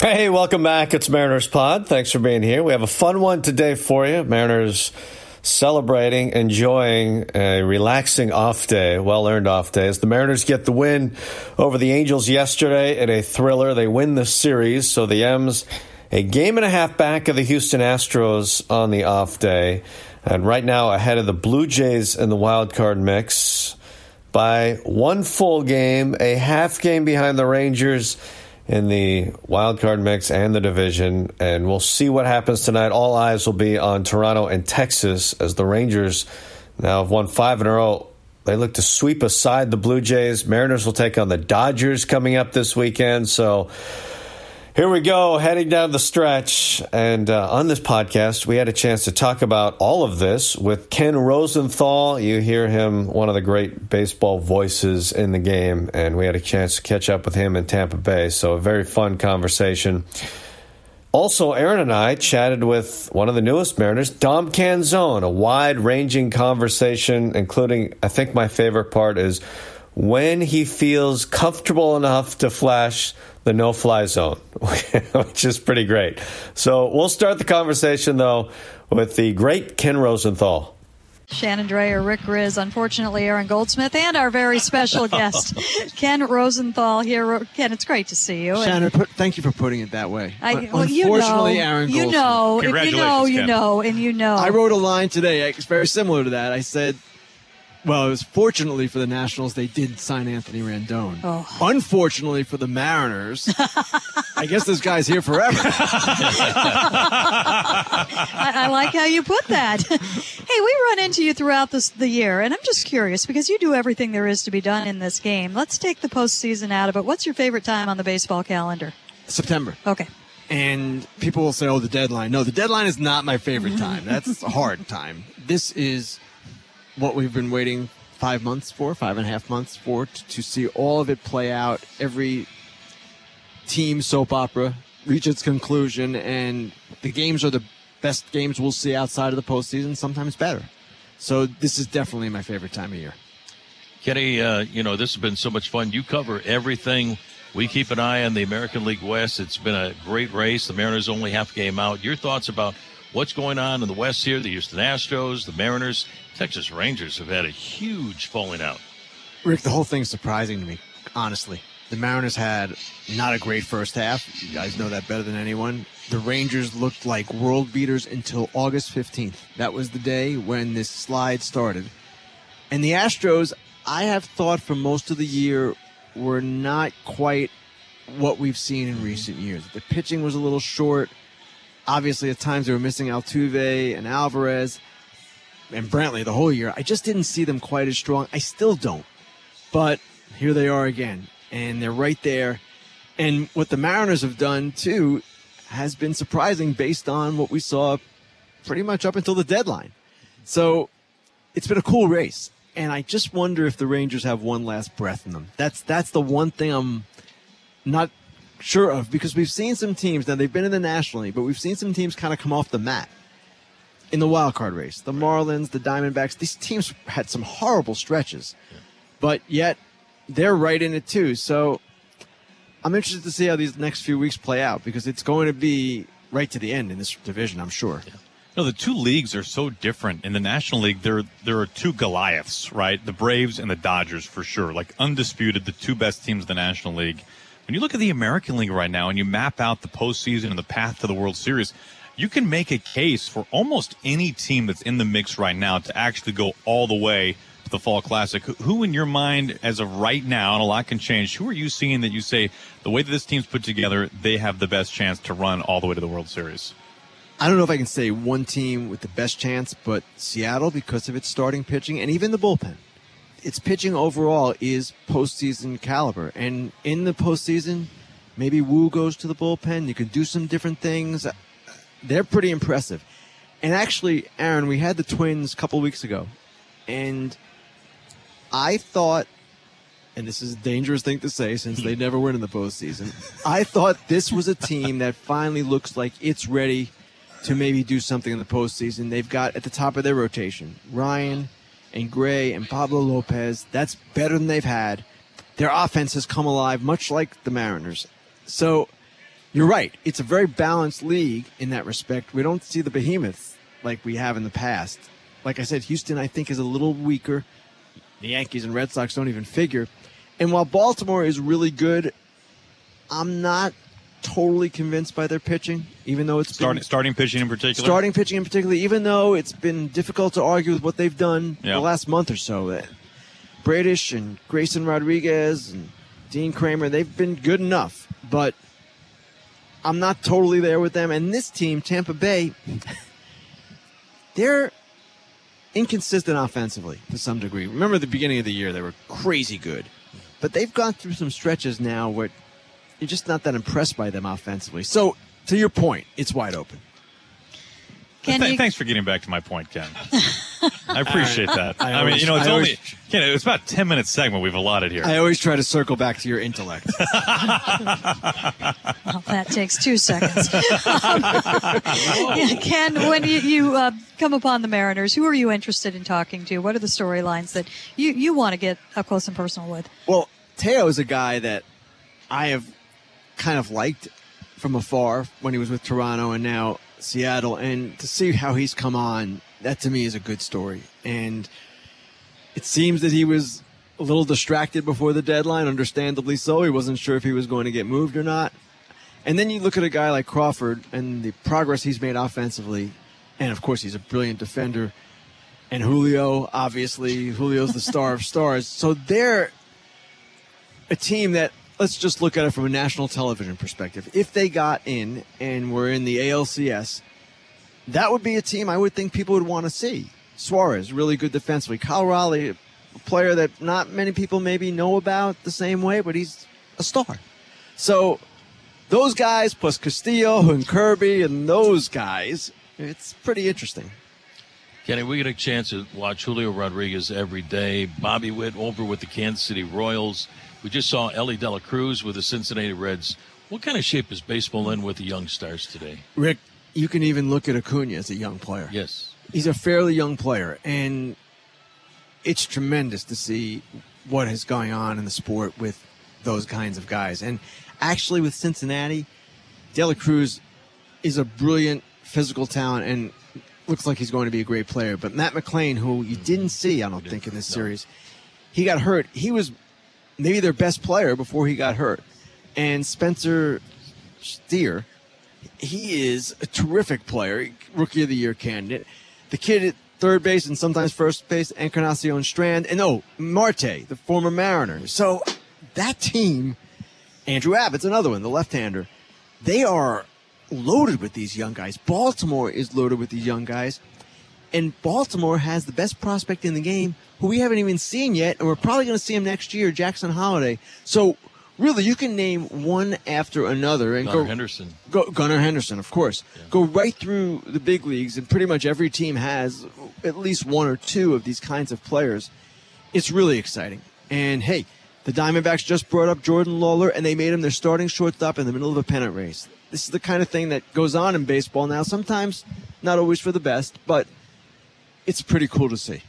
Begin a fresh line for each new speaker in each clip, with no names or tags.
Hey, welcome back. It's Mariners Pod. Thanks for being here. We have a fun one today for you. Mariners celebrating, enjoying a relaxing off day, well earned off day. As the Mariners get the win over the Angels yesterday in a thriller, they win the series. So the M's a game and a half back of the Houston Astros on the off day, and right now ahead of the Blue Jays in the wild card mix by one full game, a half game behind the Rangers in the wild card mix and the division. And we'll see what happens tonight. All eyes will be on Toronto and Texas as the Rangers now have won five in a row. They look to sweep aside the Blue Jays. Mariners will take on the Dodgers coming up this weekend. So here we go, heading down the stretch. And uh, on this podcast, we had a chance to talk about all of this with Ken Rosenthal. You hear him, one of the great baseball voices in the game. And we had a chance to catch up with him in Tampa Bay. So a very fun conversation. Also, Aaron and I chatted with one of the newest Mariners, Dom Canzone, a wide ranging conversation, including, I think my favorite part is when he feels comfortable enough to flash the no fly zone, which is pretty great. So we'll start the conversation, though, with the great Ken Rosenthal.
Shannon Drayer, Rick Rizzs, unfortunately Aaron Goldsmith, and our very special guest, Ken Rosenthal here. Ken, it's great to see you.
Shannon, put, thank you for putting it that way.
I, well, you know,
Aaron
you know, if you know, you know, and you know.
I wrote a line today. It's very similar to that. I said, well, it was fortunately for the Nationals, they did sign Anthony Rendon.
Oh.
Unfortunately for the Mariners, I guess this guy's here forever.
I, I, like how you put that. hey, we run into you throughout this, the year, and I'm just curious because you do everything there is to be done in this game. Let's take the postseason out of it. What's your favorite time on the baseball calendar?
September.
Okay.
And people will say, oh, the deadline. No, the deadline is not my favorite mm-hmm. time. That's a hard time. This is what we've been waiting five months for, five and a half months for, to, to see all of it play out. Every team soap opera reach its conclusion, and the games are the best games we'll see outside of the postseason, sometimes better. So this is definitely my favorite time of year.
Kenny, uh, you know, this has been so much fun. You cover everything. We keep an eye on the American League West. It's been a great race. The Mariners only half game out. Your thoughts about what's going on in the West here? The Houston Astros, the Mariners, Texas Rangers have had a huge falling out.
Rick, the whole thing's surprising to me, honestly. The Mariners had not a great first half. You guys know that better than anyone. The Rangers looked like world beaters until August 15th. That was the day when this slide started. And the Astros, I have thought for most of the year, were not quite what we've seen in recent years. The pitching was a little short. Obviously, at times they were missing Altuve and Alvarez and Brantley the whole year. I just didn't see them quite as strong. I still don't. But here they are again, and they're right there. And what the Mariners have done, too, has been surprising based on what we saw pretty much up until the deadline. So it's been a cool race. And I just wonder if the Rangers have one last breath in them. That's that's the one thing I'm not sure of because we've seen some teams now they've been in the National League, but we've seen some teams kind of come off the mat in the wild card race. The Marlins, the Diamondbacks, these teams had some horrible stretches, but yet they're right in it too. So I'm interested to see how these next few weeks play out because it's going to be right to the end in this division, I'm sure.
Yeah. No, the two leagues are so different. In the National League, there there are two Goliaths, right? The Braves and the Dodgers for sure, like undisputed, the two best teams in the National League. When you look at the American League right now and you map out the postseason and the path to the World Series, you can make a case for almost any team that's in the mix right now to actually go all the way to the Fall Classic. Who, in your mind, as of right now, and a lot can change, who are you seeing that you say the way that this team's put together, they have the best chance to run all the way to the World Series?
I don't know if I can say one team with the best chance, but Seattle because of its starting pitching and even the bullpen. Its pitching overall is postseason caliber. And in the postseason, Maybe Woo goes to the bullpen. You can do some different things. They're pretty impressive. And actually, Aaron, we had the Twins a couple weeks ago, and I thought, and this is a dangerous thing to say since they never win in the postseason, I thought this was a team that finally looks like it's ready to maybe do something in the postseason. They've got at the top of their rotation Ryan and Gray and Pablo Lopez. That's better than they've had. Their offense has come alive, much like the Mariners. So you're right. It's a very balanced league in that respect. We don't see the behemoths like we have in the past. Like I said, Houston, I think, is a little weaker. The Yankees and Red Sox don't even figure. And while Baltimore is really good, I'm not totally convinced by their pitching, even though it's
starting
been,
starting pitching in particular.
starting pitching in particular, even though it's been difficult to argue with what they've done
Yeah.
the last month or so. Uh, Bradish and Grayson Rodriguez and Dean Kremer, they've been good enough, but I'm not totally there with them. And this team, Tampa Bay, they're inconsistent offensively to some degree. Remember the beginning of the year, they were crazy good. But they've gone through some stretches now where you're just not that impressed by them offensively. So, to your point, it's wide open.
Can
Th-
you,
Thanks for getting back to my point, Ken. I appreciate that.
I
I, mean, you know, it's
I
only
always-
Ken. It's about a ten minute segment we've allotted here.
I always try to circle back to your intellect.
Well, that takes two seconds. Yeah, Ken, when you, you uh, come upon the Mariners, who are you interested in talking to? What are the storylines that you, you want to get up close and personal with?
well, Teo is a guy that I have kind of liked from afar when he was with Toronto and now Seattle. And to see how he's come on, that to me is a good story. And it seems that he was a little distracted before the deadline, understandably so. He wasn't sure if he was going to get moved or not. And then you look at a guy like Crawford and the progress he's made offensively. And of course, he's a brilliant defender. And Julio, obviously, Julio's the star of stars. So they're a team that, let's just look at it from a national television perspective. If they got in and were in the ALCS, that would be a team I would think people would want to see. Suarez, really good defensively. Cal Raleigh, a player that not many people maybe know about the same way, but he's a star. So those guys plus Castillo and Kirby and those guys, it's pretty interesting.
Kenny, we get a chance to watch Julio Rodriguez every day. Bobby Witt over with the Kansas City Royals. We just saw Elly De La Cruz with the Cincinnati Reds. What kind of shape is baseball in with the young stars today?
Rick, you can even look at Acuna as a young player.
Yes.
he's a fairly young player, and it's tremendous to see what is going on in the sport with those kinds of guys. And actually, with Cincinnati, De La Cruz is a brilliant physical talent and looks like he's going to be a great player. But Matt McLain, who you didn't see, I don't think, in this series, he got hurt. He was maybe their best player before he got hurt. And Spencer Steer, he is a terrific player, rookie of the year candidate. The kid at third base and sometimes first base, Encarnacion Strand, and oh, Marte, the former Mariner. So that team, Andrew Abbott's another one, the left-hander. They are loaded with these young guys. Baltimore is loaded with these young guys. And Baltimore has the best prospect in the game who we haven't even seen yet, and we're probably going to see him next year, Jackson Holliday. So, really, you can name one after another and
Gunnar
go
Henderson.
Go, Gunnar Henderson, of course. Go right through the big leagues, and pretty much every team has at least one or two of these kinds of players. It's really exciting. And hey, the Diamondbacks just brought up Jordan Lawlar, and they made him their starting shortstop in the middle of a pennant race. This is the kind of thing that goes on in baseball now. Sometimes not always for the best, but it's pretty cool to see.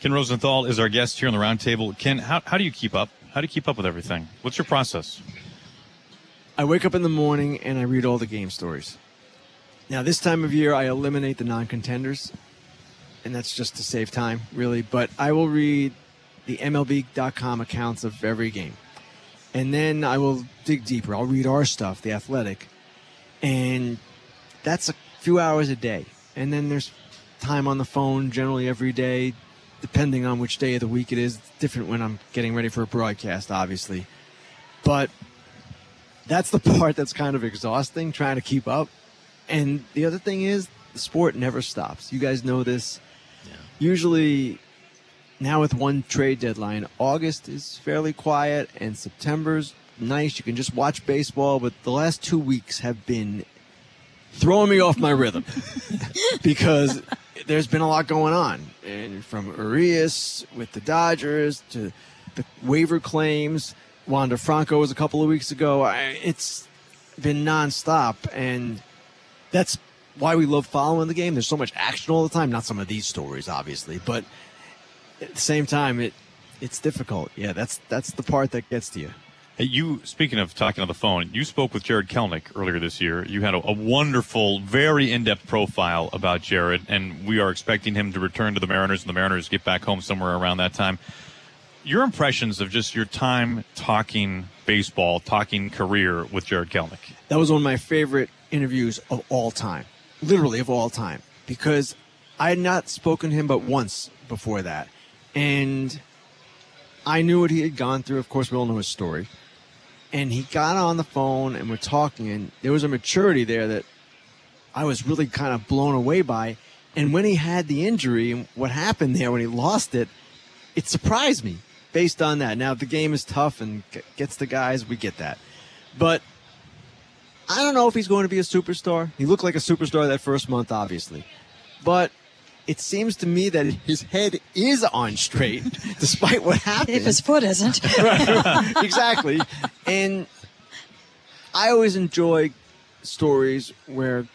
Ken Rosenthal is our guest here on the roundtable. Ken, how, how do you keep up? How do you keep up with everything? What's your process?
I wake up in the morning and I read all the game stories. Now, this time of year, I eliminate the non contenders, and that's just to save time, really. But I will read the MLB.com accounts of every game. And then I will dig deeper. I'll read our stuff, The Athletic. And that's a few hours a day. And then there's time on the phone generally every day, depending on which day of the week it is. It's different when I'm getting ready for a broadcast, obviously. But that's the part that's kind of exhausting trying to keep up. And the other thing is, the sport never stops. You guys know this. Usually, now with one trade deadline, August is fairly quiet and September's nice. You can just watch baseball, but the last two weeks have been throwing me off my rhythm because there's been a lot going on. And from Urias with the Dodgers to the waiver claims, Wander Franco was a couple of weeks ago. I, it's been nonstop. And that's why we love following the game. There's so much action all the time. Not some of these stories, obviously, but at the same time, it it's difficult. Yeah, that's that's the part that gets to you.
Hey, you speaking of talking on the phone, you spoke with Jarred Kelenic earlier this year. You had a, a wonderful, very in-depth profile about Jared, and we are expecting him to return to the Mariners, and the Mariners get back home somewhere around that time. Your impressions of just your time talking baseball, talking career with Jarred Kelenic.
That was one of my favorite interviews of all time, literally of all time, because I had not spoken to him but once before that, and I knew what he had gone through. Of course, we all know his story and he got on the phone and we're talking and there was a maturity there that I was really kind of blown away by. And when he had the injury and what happened there when he lost it, it surprised me based on that. Now the game is tough and gets the guys, we get that. But I don't know if he's going to be a superstar. He looked like a superstar that first month, obviously. But it seems to me that his head is on straight, despite what happened.
If his foot isn't.
exactly. And I always enjoy stories where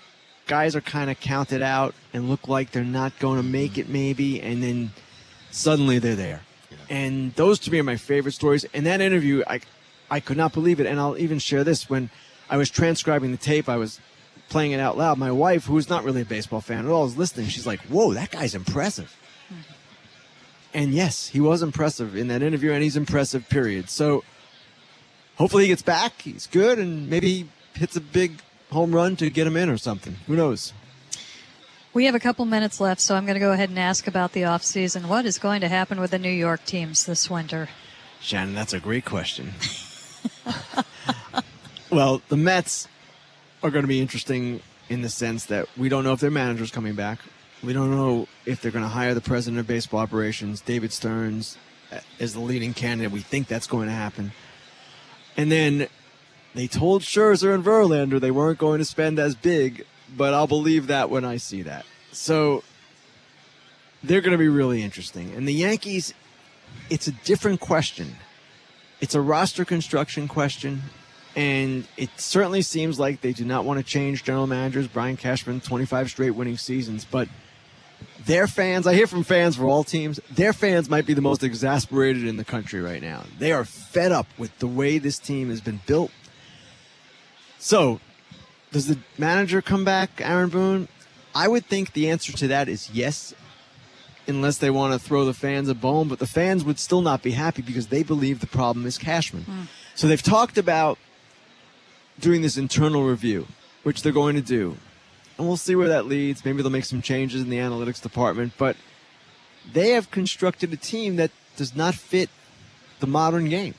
guys are kind of counted out and look like they're not going to make it, maybe, and then suddenly they're there. Yeah. And those to me are my favorite stories. In that interview, I, I could not believe it. And I'll even share this when I was transcribing the tape, I was playing it out loud. My wife, who's not really a baseball fan at all, is listening. She's like, "Whoa, that guy's impressive." And yes, he was impressive in that interview, and he's impressive. Period. So hopefully he gets back. He's good, and maybe he hits a big home run to get him in or something. Who knows?
We have a couple minutes left, so I'm going to go ahead and ask about the offseason. What is going to happen with the New York teams this winter?
Shannon, that's a great question. well, the Mets are going to be interesting in the sense that we don't know if their manager's coming back. We don't know if they're going to hire the president of baseball operations, David Stearns, uh, as the leading candidate. We think that's going to happen. And then they told Scherzer and Verlander they weren't going to spend as big, but I'll believe that when I see that. So they're going to be really interesting. And the Yankees, it's a different question. It's a roster construction question. And it certainly seems like they do not want to change general managers. Brian Cashman, 25 straight winning seasons. But their fans, I hear from fans for all teams, their fans might be the most exasperated in the country right now. They are fed up with the way this team has been built. So, does the manager come back, Aaron Boone? I would think the answer to that is yes, unless they want to throw the fans a bone. But the fans would still not be happy because they believe the problem is Cashman. Mm. So they've talked about doing this internal review, which they're going to do. And we'll see where that leads. Maybe they'll make some changes in the analytics department, but they have constructed a team that does not fit the modern game.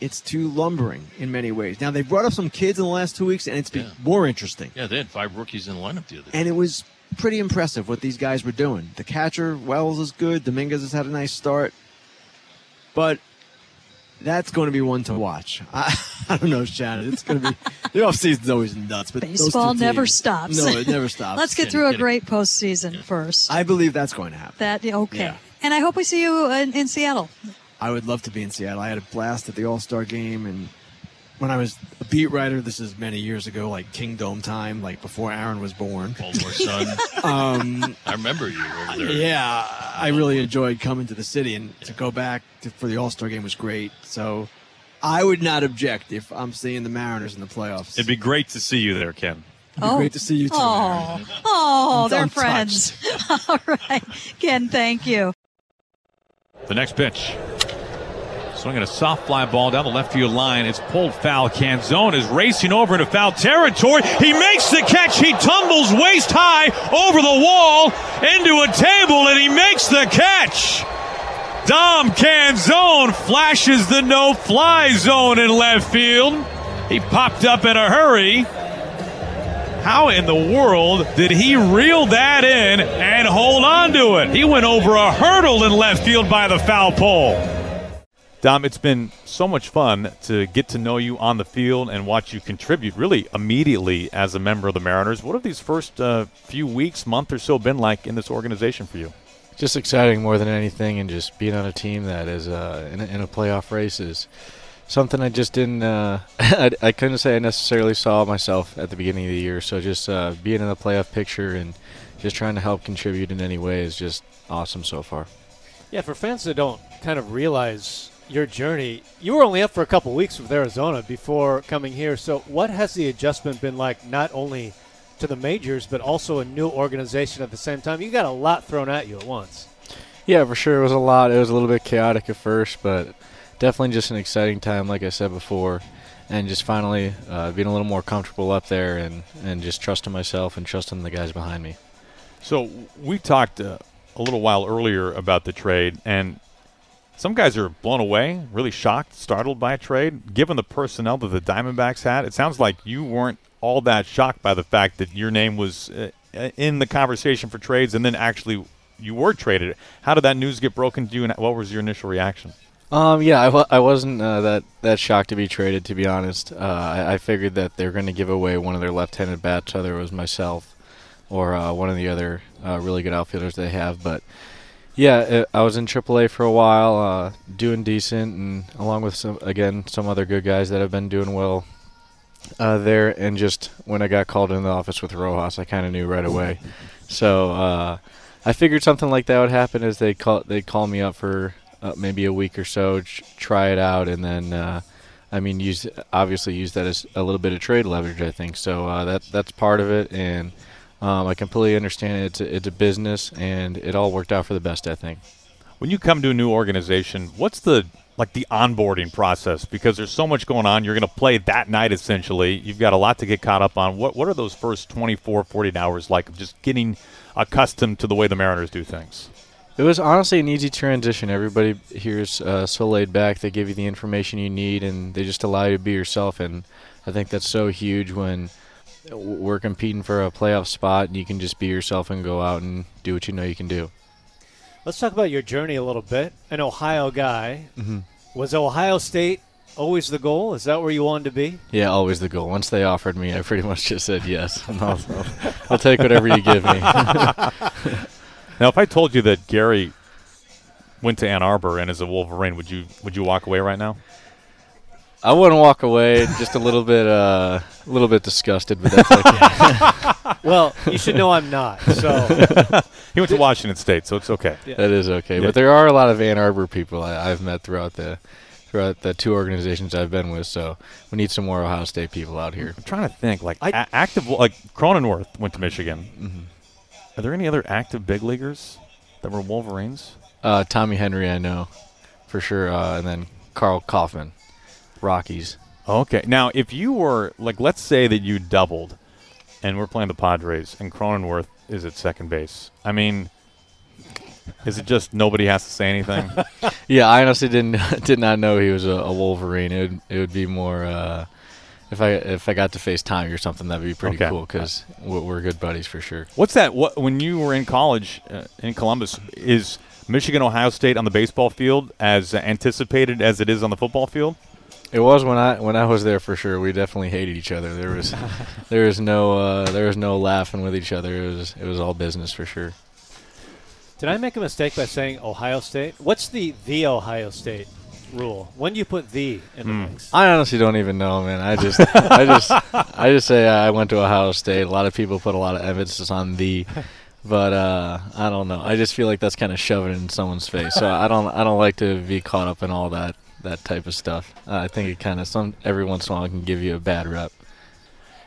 It's too lumbering in many ways. Now they've brought up some kids in the last two weeks, and it's been yeah. more interesting.
Yeah, they had five rookies in the lineup the other day.
And it was pretty impressive what these guys were doing. The catcher Wells is good. Dominguez has had a nice start, but that's going to be one to watch. I, I don't know, Shannon. It's going to be the off season's always nuts, but
baseball never stops.
No, it never stops.
Let's get through a great postseason first.
I believe that's going to happen.
That okay, yeah. and I hope we see you in, in Seattle.
I would love to be in Seattle. I had a blast at the All Star game, and when I was a beat writer, this is many years ago, like Kingdome time, like before Aaron was born.
Baltimore Sun.
um,
I remember you over there.
Yeah, I really enjoyed coming to the city, and yeah. to go back to, for the All Star game was great. So I would not object if I'm seeing the Mariners in the playoffs.
It'd be great to see you there, Ken.
Oh.
Great to see you too.
Oh, oh they're friends. All right. Ken, thank you.
The next pitch. Swinging a soft fly ball down the left field line. It's pulled foul. Canzone is racing over into foul territory. He makes the catch. He tumbles waist high over the wall into a table and he makes the catch. Dom Canzone flashes the no fly zone in left field. He popped up in a hurry. How in the world did he reel that in and hold on to it? He went over a hurdle in left field by the foul pole. Dom, it's been so much fun to get to know you on the field and watch you contribute really immediately as a member of the Mariners. What have these first uh, few weeks, month or so been like in this organization for you?
Just exciting more than anything, and just being on a team that is uh, in, a, in, a, playoff race is something I just didn't. Uh, I, I, couldn't say I necessarily saw myself at the beginning of the year. So just uh, being in the playoff picture and just trying to help contribute in any way is just awesome so far.
Yeah, for fans that don't kind of realize your journey, you were only up for a couple weeks with Arizona before coming here. So, what has the adjustment been like, not only to the majors, but also a new organization at the same time? You got a lot thrown at you at once.
Yeah, for sure. It was a lot. It was a little bit chaotic at first, but definitely just an exciting time, like I said before. And just finally uh, being a little more comfortable up there and, and just trusting myself and trusting the guys behind me.
So, we talked uh, a little while earlier about the trade, and some guys are blown away, really shocked, startled by a trade. Given the personnel that the Diamondbacks had, it sounds like you weren't all that shocked by the fact that your name was uh, in the conversation for trades and then actually you were traded. How did that news get broken to you, and what was your initial reaction?
Um, yeah, I w- I wasn't uh, that that shocked to be traded. To be honest, uh, I-, I figured that they're going to give away one of their left-handed bats, whether it was myself or uh, one of the other uh, really good outfielders they have. But yeah, it, I was in AAA for a while, uh, doing decent, and along with some again some other good guys that have been doing well uh, there. And just when I got called in the office with Rojas, I kind of knew right away. So uh, I figured something like that would happen, as they call they call me up for uh, maybe a week or so, try it out, and then. Uh, I mean, use obviously use that as a little bit of trade leverage. I think so. Uh, that that's part of it, and um, I completely understand it. It's a, it's a business, and it all worked out for the best. I think.
When you come to a new organization, what's the like the onboarding process? Because there's so much going on. You're going to play that night essentially. You've got a lot to get caught up on. What what are those first 24, 48 hours like of just getting accustomed to the way the Mariners do things?
It was honestly an easy transition. Everybody here is uh, so laid back. They give you the information you need, and they just allow you to be yourself. And I think that's so huge when we're competing for a playoff spot, and you can just be yourself and go out and do what you know you can do.
Let's talk about your journey a little bit. An Ohio guy.
Mm-hmm.
Was Ohio State always the goal? Is that where you wanted to be?
Yeah, always the goal. Once they offered me, I pretty much just said yes. I'll, I'll, I'll take whatever you give me.
now, if I told you that Gary went to Ann Arbor and is a Wolverine, would you would you walk away right now?
I wouldn't walk away. Just a little bit, uh, a little bit disgusted, but that's okay.
well, you should know I'm not. So
he went to Washington State, so it's okay.
Yeah. That is okay. Yeah. But there are a lot of Ann Arbor people I, have met throughout the throughout the two organizations I've been with. So we need some more Ohio State people out here.
I'm trying to think. Like a- active, like Cronenworth went to Michigan.
Mm-hmm.
Are there any other active big leaguers that were Wolverines?
Uh, Tommy Henry, I know for sure, uh, and then Karl Kauffmann. Rockies.
Okay. Now, if you were like, let's say that you doubled, and we're playing the Padres, and Cronenworth is at second base. I mean, is it just nobody has to say anything?
yeah, I honestly didn't did not know he was a, a Wolverine. It would it would be more uh, if I if I got to face Tommy or something. That'd be pretty okay. cool because we're good buddies for sure.
What's that? What when you were in college uh, in Columbus is Michigan Ohio State on the baseball field as anticipated as it is on the football field?
It was when I when I was there for sure. We definitely hated each other. There was there was no uh, there was no laughing with each other. It was it was all business for sure.
Did I make a mistake by saying Ohio State? What's the the Ohio State rule? When do you put the in the mm. mix?
I honestly don't even know, man. I just I just I just say I went to Ohio State. A lot of people put a lot of emphasis on the but uh, I don't know. I just feel like that's kind of shoving it in someone's face. So I don't I don't like to be caught up in all that that type of stuff. Uh, I think it kind of some every once in a while can give you a bad rep.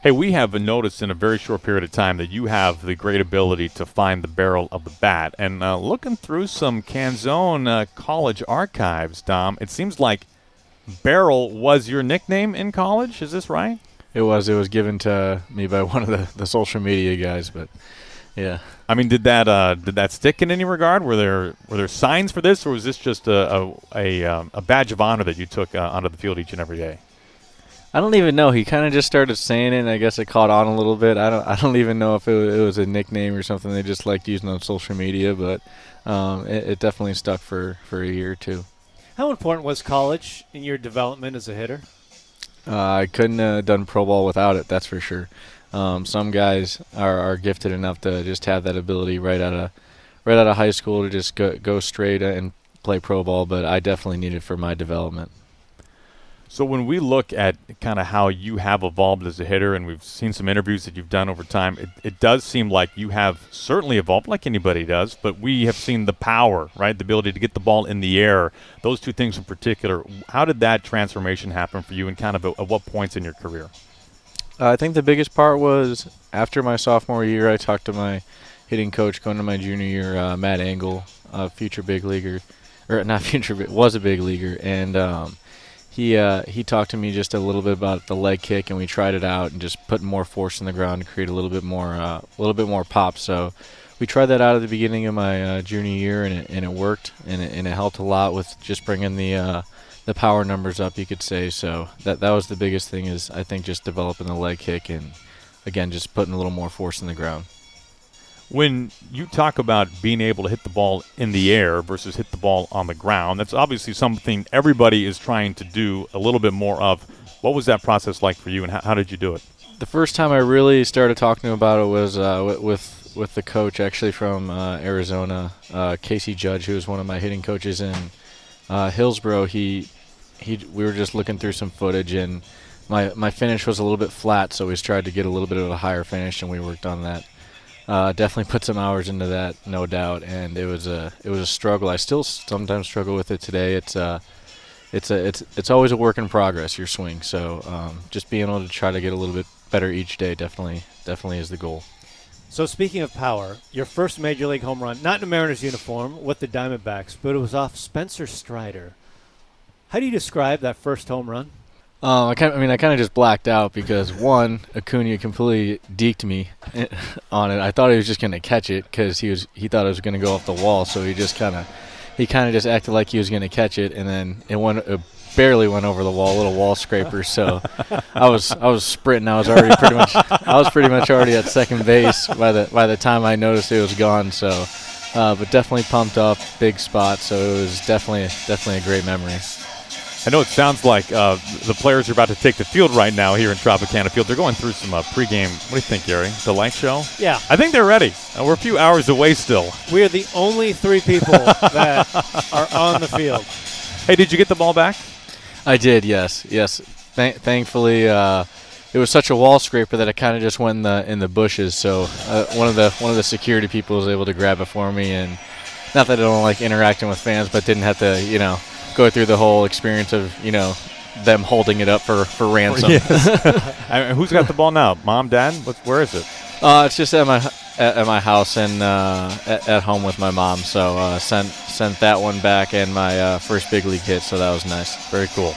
Hey, we have noticed in a very short period of time that you have the great ability to find the barrel of the bat. And uh, looking through some Canzone uh, college archives, Dom, it seems like Barrel was your nickname in college. Is this right?
It was. It was given to me by one of the, the social media guys, but yeah.
I mean, did that uh, did that stick in any regard? Were there were there signs for this, or was this just a a, a, um, a badge of honor that you took uh, onto the field each and every day?
I don't even know. He kind of just started saying it, and I guess it caught on a little bit. I don't I don't even know if it was, it was a nickname or something they just liked using on social media, but um, it, it definitely stuck for for a year or two.
How important was college in your development as a hitter?
Uh, I couldn't have done pro ball without it. That's for sure. Um, some guys are, are gifted enough to just have that ability right out of right out of high school to just go go straight and play pro ball. But I definitely need it for my development.
So when we look at kind of how you have evolved as a hitter, and we've seen some interviews that you've done over time, it, it does seem like you have certainly evolved, like anybody does. But we have seen the power, right, the ability to get the ball in the air. Those two things in particular. How did that transformation happen for you, and kind of at, at what points in your career?
Uh, I think the biggest part was after my sophomore year, I talked to my hitting coach going to my junior year, uh, Matt Angle, a future big leaguer, or not future, was a big leaguer, and um, he uh, he talked to me just a little bit about the leg kick, and we tried it out and just put more force in the ground to create a little bit more uh, a little bit more pop. So we tried that out at the beginning of my uh, junior year, and it, and it worked, and it, and it helped a lot with just bringing the the power numbers up, you could say. So that that was the biggest thing is I think just developing the leg kick and again just putting a little more force in the ground.
When you talk about being able to hit the ball in the air versus hit the ball on the ground, that's obviously something everybody is trying to do a little bit more of. What was that process like for you, and how, how did you do it?
The first time I really started talking to him about it was uh, with with the coach actually from uh, Arizona, uh, Casey Judge, who was one of my hitting coaches in uh, Hillsboro. He he we were just looking through some footage and my my finish was a little bit flat, so we tried to get a little bit of a higher finish, and we worked on that. Uh, definitely put some hours into that, no doubt, and it was a it was a struggle. I still sometimes struggle with it today. It's uh, it's a it's it's always a work in progress. Your swing, so um, just being able to try to get a little bit better each day definitely definitely is the goal.
So speaking of power, your first major league home run, not in a Mariners uniform with the Diamondbacks, but it was off Spencer Strider. How do you describe that first home run?
Um, I kind I mean, I kind of just blacked out because one, Acuna completely deked me on it. I thought he was just going to catch it because he was he thought it was going to go off the wall, so he just kind of he kind of just acted like he was going to catch it, and then it went it barely went over the wall, a little wall scraper. So I was I was sprinting. I was already pretty much I was pretty much already at second base by the by the time I noticed it was gone. So, uh, but definitely pumped up, big spot. So it was definitely definitely a great memory.
I know it sounds like uh, the players are about to take the field right now here in Tropicana Field. They're going through some uh, pregame. What do you think, Gary? The light show?
Yeah.
I think they're ready. Uh, we're a few hours away still.
We are the only three people that are on the field.
Hey, did you get the ball back?
I did, yes, yes. Th- thankfully, uh, it was such a wall scraper that it kind of just went in the in the bushes. So uh, one of the one of the security people was able to grab it for me, and not that I don't like interacting with fans, but didn't have to, you know, go through the whole experience of you know them holding it up for for ransom.
I mean, who's got the ball now? Mom, Dad? What, where is it?
Uh, it's just at my at, at my house and uh, at, at home with my mom. So uh, sent sent that one back and my uh, first big league hit. So that was nice.
Very cool.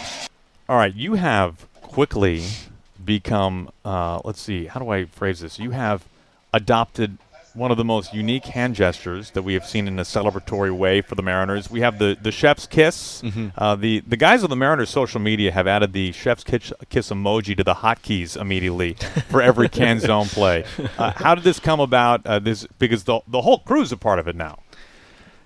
All right, you have quickly become. Uh, let's see, how do I phrase this? You have adopted one of the most unique hand gestures that we have seen in a celebratory way for the Mariners. We have the, the chef's kiss.
Mm-hmm.
Uh, the the guys of the Mariners social media have added the chef's kiss, kiss emoji to the hotkeys immediately for every Canzone play. Uh, how did this come about? Uh, this because the the whole crew's a part of it now.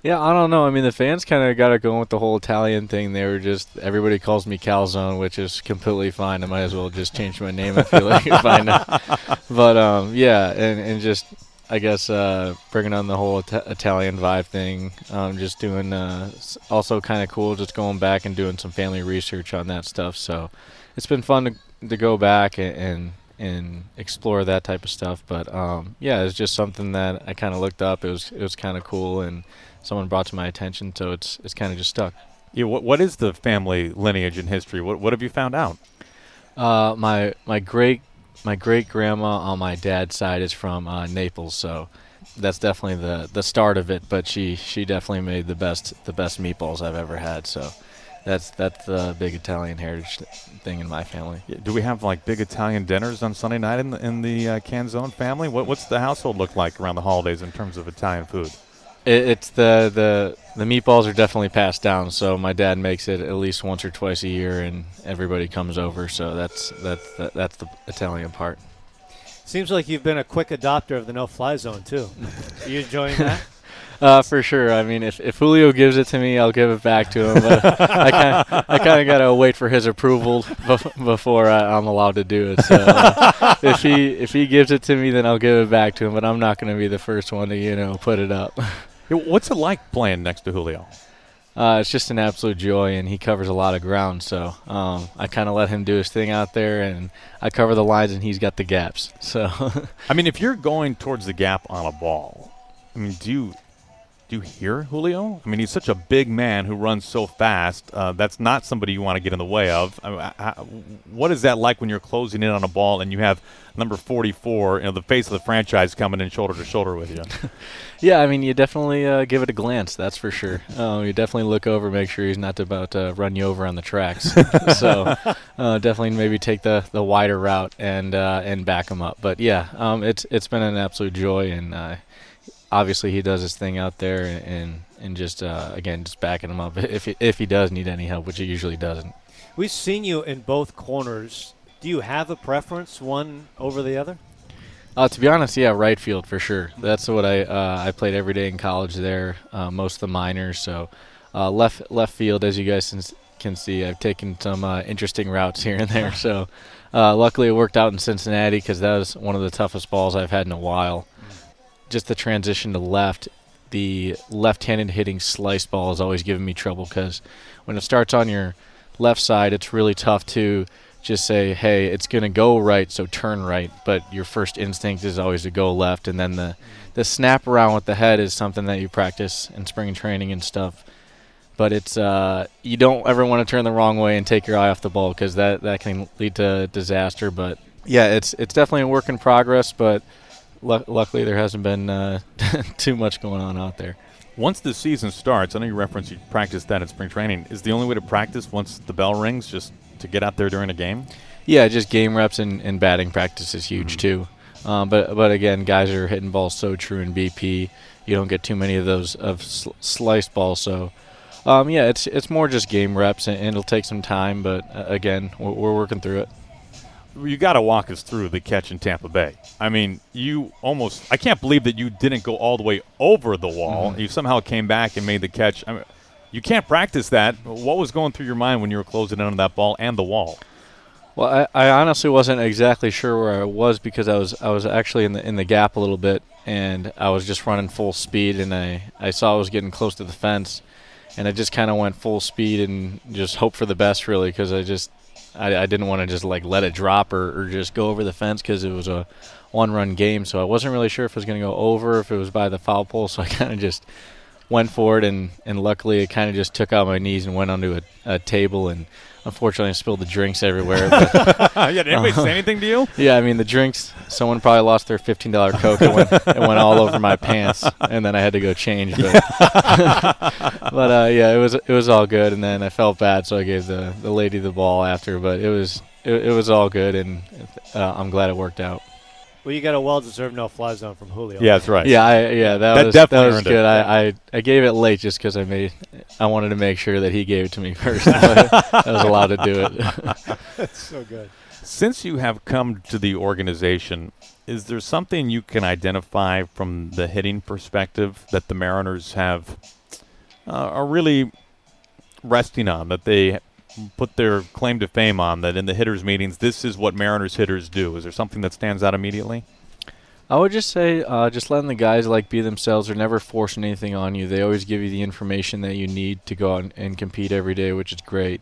Yeah, I don't know. I mean, the fans kind of got it going with the whole Italian thing. They were just everybody calls me Calzone, which is completely fine. I might as well just change my name. I feel like fine. But um, yeah, and and just I guess uh, bringing on the whole Ita- Italian vibe thing. Um, just doing uh, s- also kind of cool. Just going back and doing some family research on that stuff. So it's been fun to to go back and. and and explore that type of stuff, but um, yeah, it's just something that I kind of looked up. It was it was kind of cool, and someone brought to my attention, so it's it's kind of just stuck.
Yeah, what, what is the family lineage and history? What what have you found out?
Uh, my my great my great grandma on my dad's side is from uh, Naples, so that's definitely the the start of it. But she she definitely made the best the best meatballs I've ever had. So that's that's the big Italian heritage thing in my family.
Do we have like big Italian dinners on Sunday night in the, in the uh, Canzone family? What, what's the household look like around the holidays in terms of Italian food?
It, it's the the the meatballs are definitely passed down. So my dad makes it at least once or twice a year, and everybody comes over. So that's that's that, that's the Italian part.
Seems like you've been a quick adopter of the no-fly zone too. Are you enjoying that?
Uh, for sure. I mean, if, if Julio gives it to me, I'll give it back to him. But I kind I kind of got to wait for his approval bef- before I, am allowed to do it. So uh, if he if he gives it to me, then I'll give it back to him. But I'm not going to be the first one to you know put it up.
What's it like playing next to Julio?
Uh, it's just an absolute joy, and he covers a lot of ground. So um, I kind of let him do his thing out there, and I cover the lines, and he's got the gaps. So
I mean, if you're going towards the gap on a ball, I mean, do you do you hear Julio? I mean, he's such a big man who runs so fast. Uh, that's not somebody you want to get in the way of. I mean, I, what is that like when you're closing in on a ball and you have number 44, you know, the face of the franchise coming in shoulder to shoulder with you?
yeah, I mean, you definitely uh, give it a glance. That's for sure. Uh, you definitely look over, make sure he's not about to run you over on the tracks. so uh, definitely maybe take the, the wider route and uh, and back him up. But yeah, um, it's it's been an absolute joy and uh, obviously he does his thing out there and and just uh, again just backing him up if he, if he does need any help, which he usually doesn't.
We've seen you in both corners. Do you have a preference, one over the other?
Uh, to be honest, yeah, right field for sure. That's what I uh, I played every day in college there, uh, most of the minors. So uh, left left field, as you guys can see, I've taken some uh, interesting routes here and there. So uh, luckily, it worked out in Cincinnati because that was one of the toughest balls I've had in a while just the transition to left, the left-handed hitting slice ball has always given me trouble because when it starts on your left side, it's really tough to just say, "Hey, it's going to go right, so turn right." But your first instinct is always to go left, and then the the snap around with the head is something that you practice in spring training and stuff. But it's uh, you don't ever want to turn the wrong way and take your eye off the ball because that that can lead to disaster. But yeah, it's it's definitely a work in progress, but l- luckily there hasn't been uh, too much going on out there.
Once the season starts, I know you referenced you practiced that in spring training. Is the only way to practice once the bell rings just to get out there during a game?
Yeah, just game reps and, and batting practice is huge mm-hmm. too. Um, but but again, guys are hitting balls so true in BP. You don't get too many of those of sl- sliced balls. So um, yeah, it's it's more just game reps, and, and it'll take some time. But uh, again, we're, we're working through it
you got to walk us through the catch in Tampa Bay. I mean, you almost I can't believe that you didn't go all the way over the wall. Mm-hmm. You somehow came back and made the catch. I mean, you can't practice that. What was going through your mind when you were closing in on that ball and the wall?
Well, I, I honestly wasn't exactly sure where I was because I was I was actually in the in the gap a little bit and I was just running full speed and I, I saw I was getting close to the fence and I just kind of went full speed and just hope for the best really because I just I, I didn't want to just like let it drop or, or just go over the fence because it was a one run game. So I wasn't really sure if it was going to go over, if it was by the foul pole. So I kind of just went for it, and, and luckily it kind of just took out my knees and went onto a, a table and Unfortunately, I spilled the drinks everywhere. But,
yeah, did anybody uh, say anything to you?
Yeah, I mean the drinks. Someone probably lost their fifteen dollar coke. It went, it went all over my pants, and then I had to go change. But, but uh, yeah, it was it was all good. And then I felt bad, so I gave the the lady the ball after. But it was it, it was all good, and uh, I'm glad it worked out.
Well, you got a well-deserved no-fly zone from Julio.
Yeah, that's right.
Yeah, I, yeah, that, that was definitely that was good. I, I, I gave it late just because I made I wanted to make sure that he gave it to me first. I was allowed to do
it. that's so good.
Since you have come to the organization, is there something you can identify from the hitting perspective that the Mariners have uh, are really resting on that they put their claim to fame on that in the hitters meetings this is what Mariners hitters do? Is there something that stands out immediately?
I would just say uh, just letting the guys like be themselves. They're never forcing anything on you. They always give you the information that you need to go out and, and compete every day, which is great.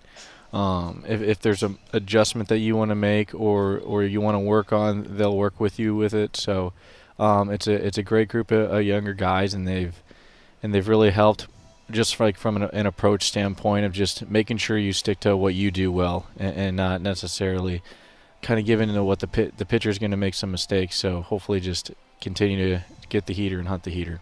Um, if, if there's an adjustment that you want to make or or you want to work on, they'll work with you with it. So um, it's a it's a great group of, of younger guys, and they've and they've really helped just like from an, an, approach standpoint of just making sure you stick to what you do well and, and not necessarily kind of giving into what the pit, the pitcher is going to make some mistakes. So hopefully, just continue to get the heater and hunt the heater.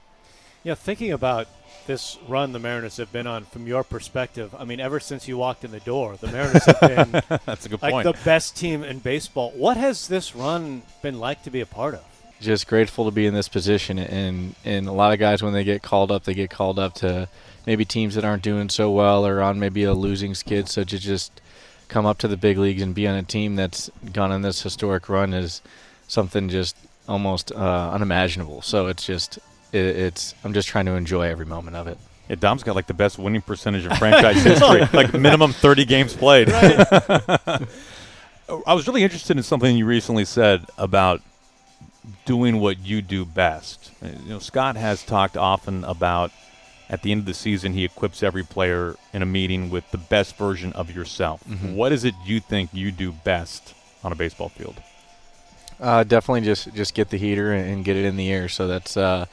Yeah, thinking about this run the Mariners have been on from your perspective. I mean, ever since you walked in the door, the Mariners have been
That's a good
like
point.
the best team in baseball. What has this run been like to be a part of?
Just grateful to be in this position, and and a lot of guys when they get called up, they get called up to maybe teams that aren't doing so well or on maybe a losing skid. So to just come up to the big leagues and be on a team that's gone on this historic run is something just almost uh, unimaginable. So it's just it, it's I'm just trying to enjoy every moment of it.
Yeah, Dom's got like the best winning percentage in franchise history, like minimum 30 games played. I was really interested in something you recently said about doing what you do best. You know, Scott has talked often about at the end of the season he equips every player in a meeting with the best version of yourself. What is it you think you do best on a baseball field?
Uh, definitely just just get the heater and, and get it in the air. So that's uh,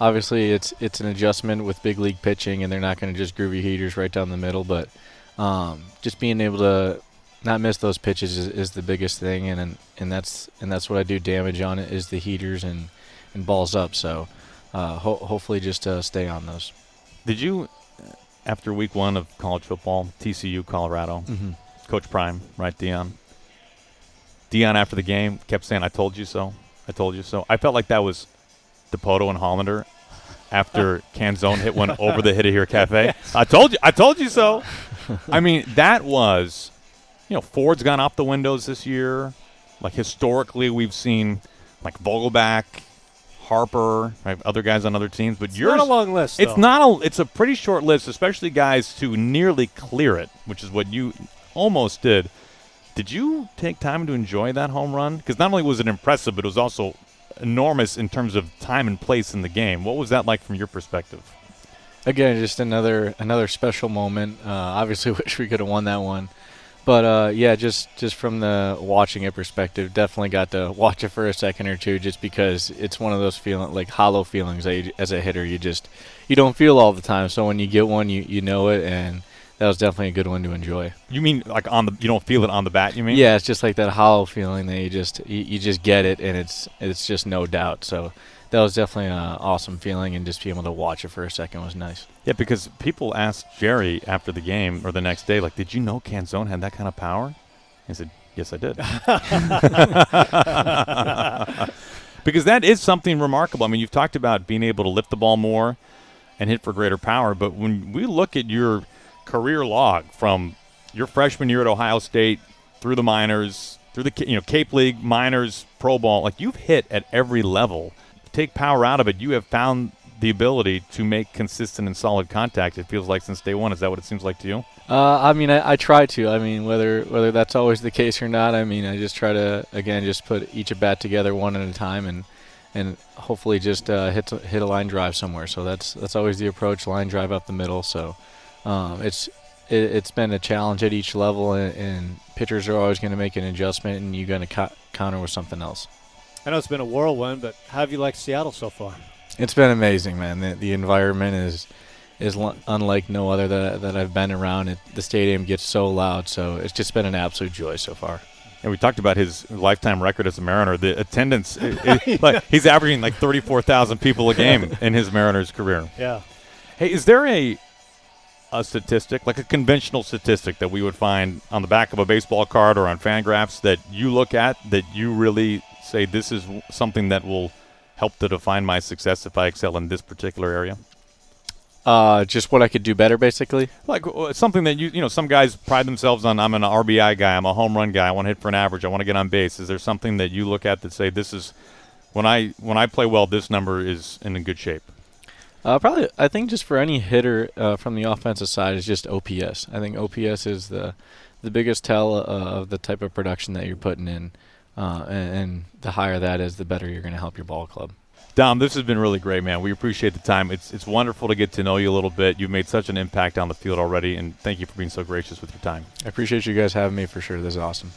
obviously it's it's an adjustment with big league pitching, and they're not going to just groovy heaters right down the middle. But um, just being able to not miss those pitches is, is the biggest thing, and, and and that's and that's what I do damage on it is the heaters and and balls up. So uh, ho- hopefully just uh, stay on those.
Did you, after week one of college football, TCU, Colorado,
Mhm.
Coach Prime, right, Deion? Deion, after the game, kept saying, I told you so. I told you so. I felt like that was Dipoto and Hollander after Canzone hit one over the Hit It Here Cafe. I told you, I told you so. I mean, that was, you know, Ford's gone off the windows this year. Like historically, we've seen like Vogelbach, Harper, right, other guys on other teams, but
It's
yours
not a long list.
it's
though.
not a. It's a pretty short list, especially guys to nearly clear it, which is what you almost did. Did you take time to enjoy that home run? Because not only was it impressive, but it was also enormous in terms of time and place in the game. What was that like from your perspective?
Again, just another another special moment. Uh, obviously, wish we could have won that one, but uh, yeah, just just from the watching it perspective, definitely got to watch it for a second or two, just because it's one of those feeling like hollow feelings that you, as a hitter you just you don't feel all the time. So when you get one, you you know it, and that was definitely a good one to enjoy.
You mean like on the? You don't feel it on the bat? You mean?
Yeah, it's just like that hollow feeling that you just you, you just get it, and it's it's just no doubt. So that was definitely an awesome feeling, and just being able to watch it for a second was nice.
Yeah, because people asked Jerry after the game or the next day, like, "Did you know Canzone had that kind of power?" He said, "Yes, I did." because that is something remarkable. I mean, you've talked about being able to lift the ball more and hit for greater power, but when we look at your career log from your freshman year at Ohio State through the minors, through the you know Cape League, minors, pro ball, like you've hit at every level. Take power out of it, you have found the ability to make consistent and solid contact. It feels like since day one. Is that what it seems like to you?
Uh, I mean, I, I try to. I mean, whether whether that's always the case or not, I mean, I just try to again just put each at bat together one at a time, and and hopefully just uh, hit hit a line drive somewhere. So that's that's always the approach: line drive up the middle. So um, it's it, it's been a challenge at each level, and, and pitchers are always going to make an adjustment, and you're going to co- counter with something else.
I know it's been a whirlwind, but how have you liked Seattle so far?
It's been amazing, man. The, the environment is is l- unlike no other that that I've been around. It, the stadium gets so loud, so it's just been an absolute joy so far.
And we talked about his lifetime record as a Mariner. The attendance, it- it- like he's averaging like thirty-four thousand people a game in his Mariners career.
Yeah.
Hey, is there a a statistic, like a conventional statistic that we would find on the back of a baseball card or on Fangraphs that you look at that you really say this is something that will help to define my success if I excel in this particular area?
Uh, just what I could do better, basically.
Like uh, something that you you know some guys pride themselves on. I'm an RBI guy. I'm a home run guy. I want to hit for an average. I want to get on base. Is there something that you look at that say this is when I when I play well, this number is in a good shape?
Uh, probably, I think just for any hitter uh, from the offensive side is just OPS. I think OPS is the the biggest tell uh, of the type of production that you're putting in, uh, and, and the higher that is, the better you're going to help your ball club.
Dom, this has been really great, man. We appreciate the time. It's it's wonderful to get to know you a little bit. You've made such an impact on the field already, and thank you for being so gracious with your time.
I appreciate you guys having me for sure. This is awesome.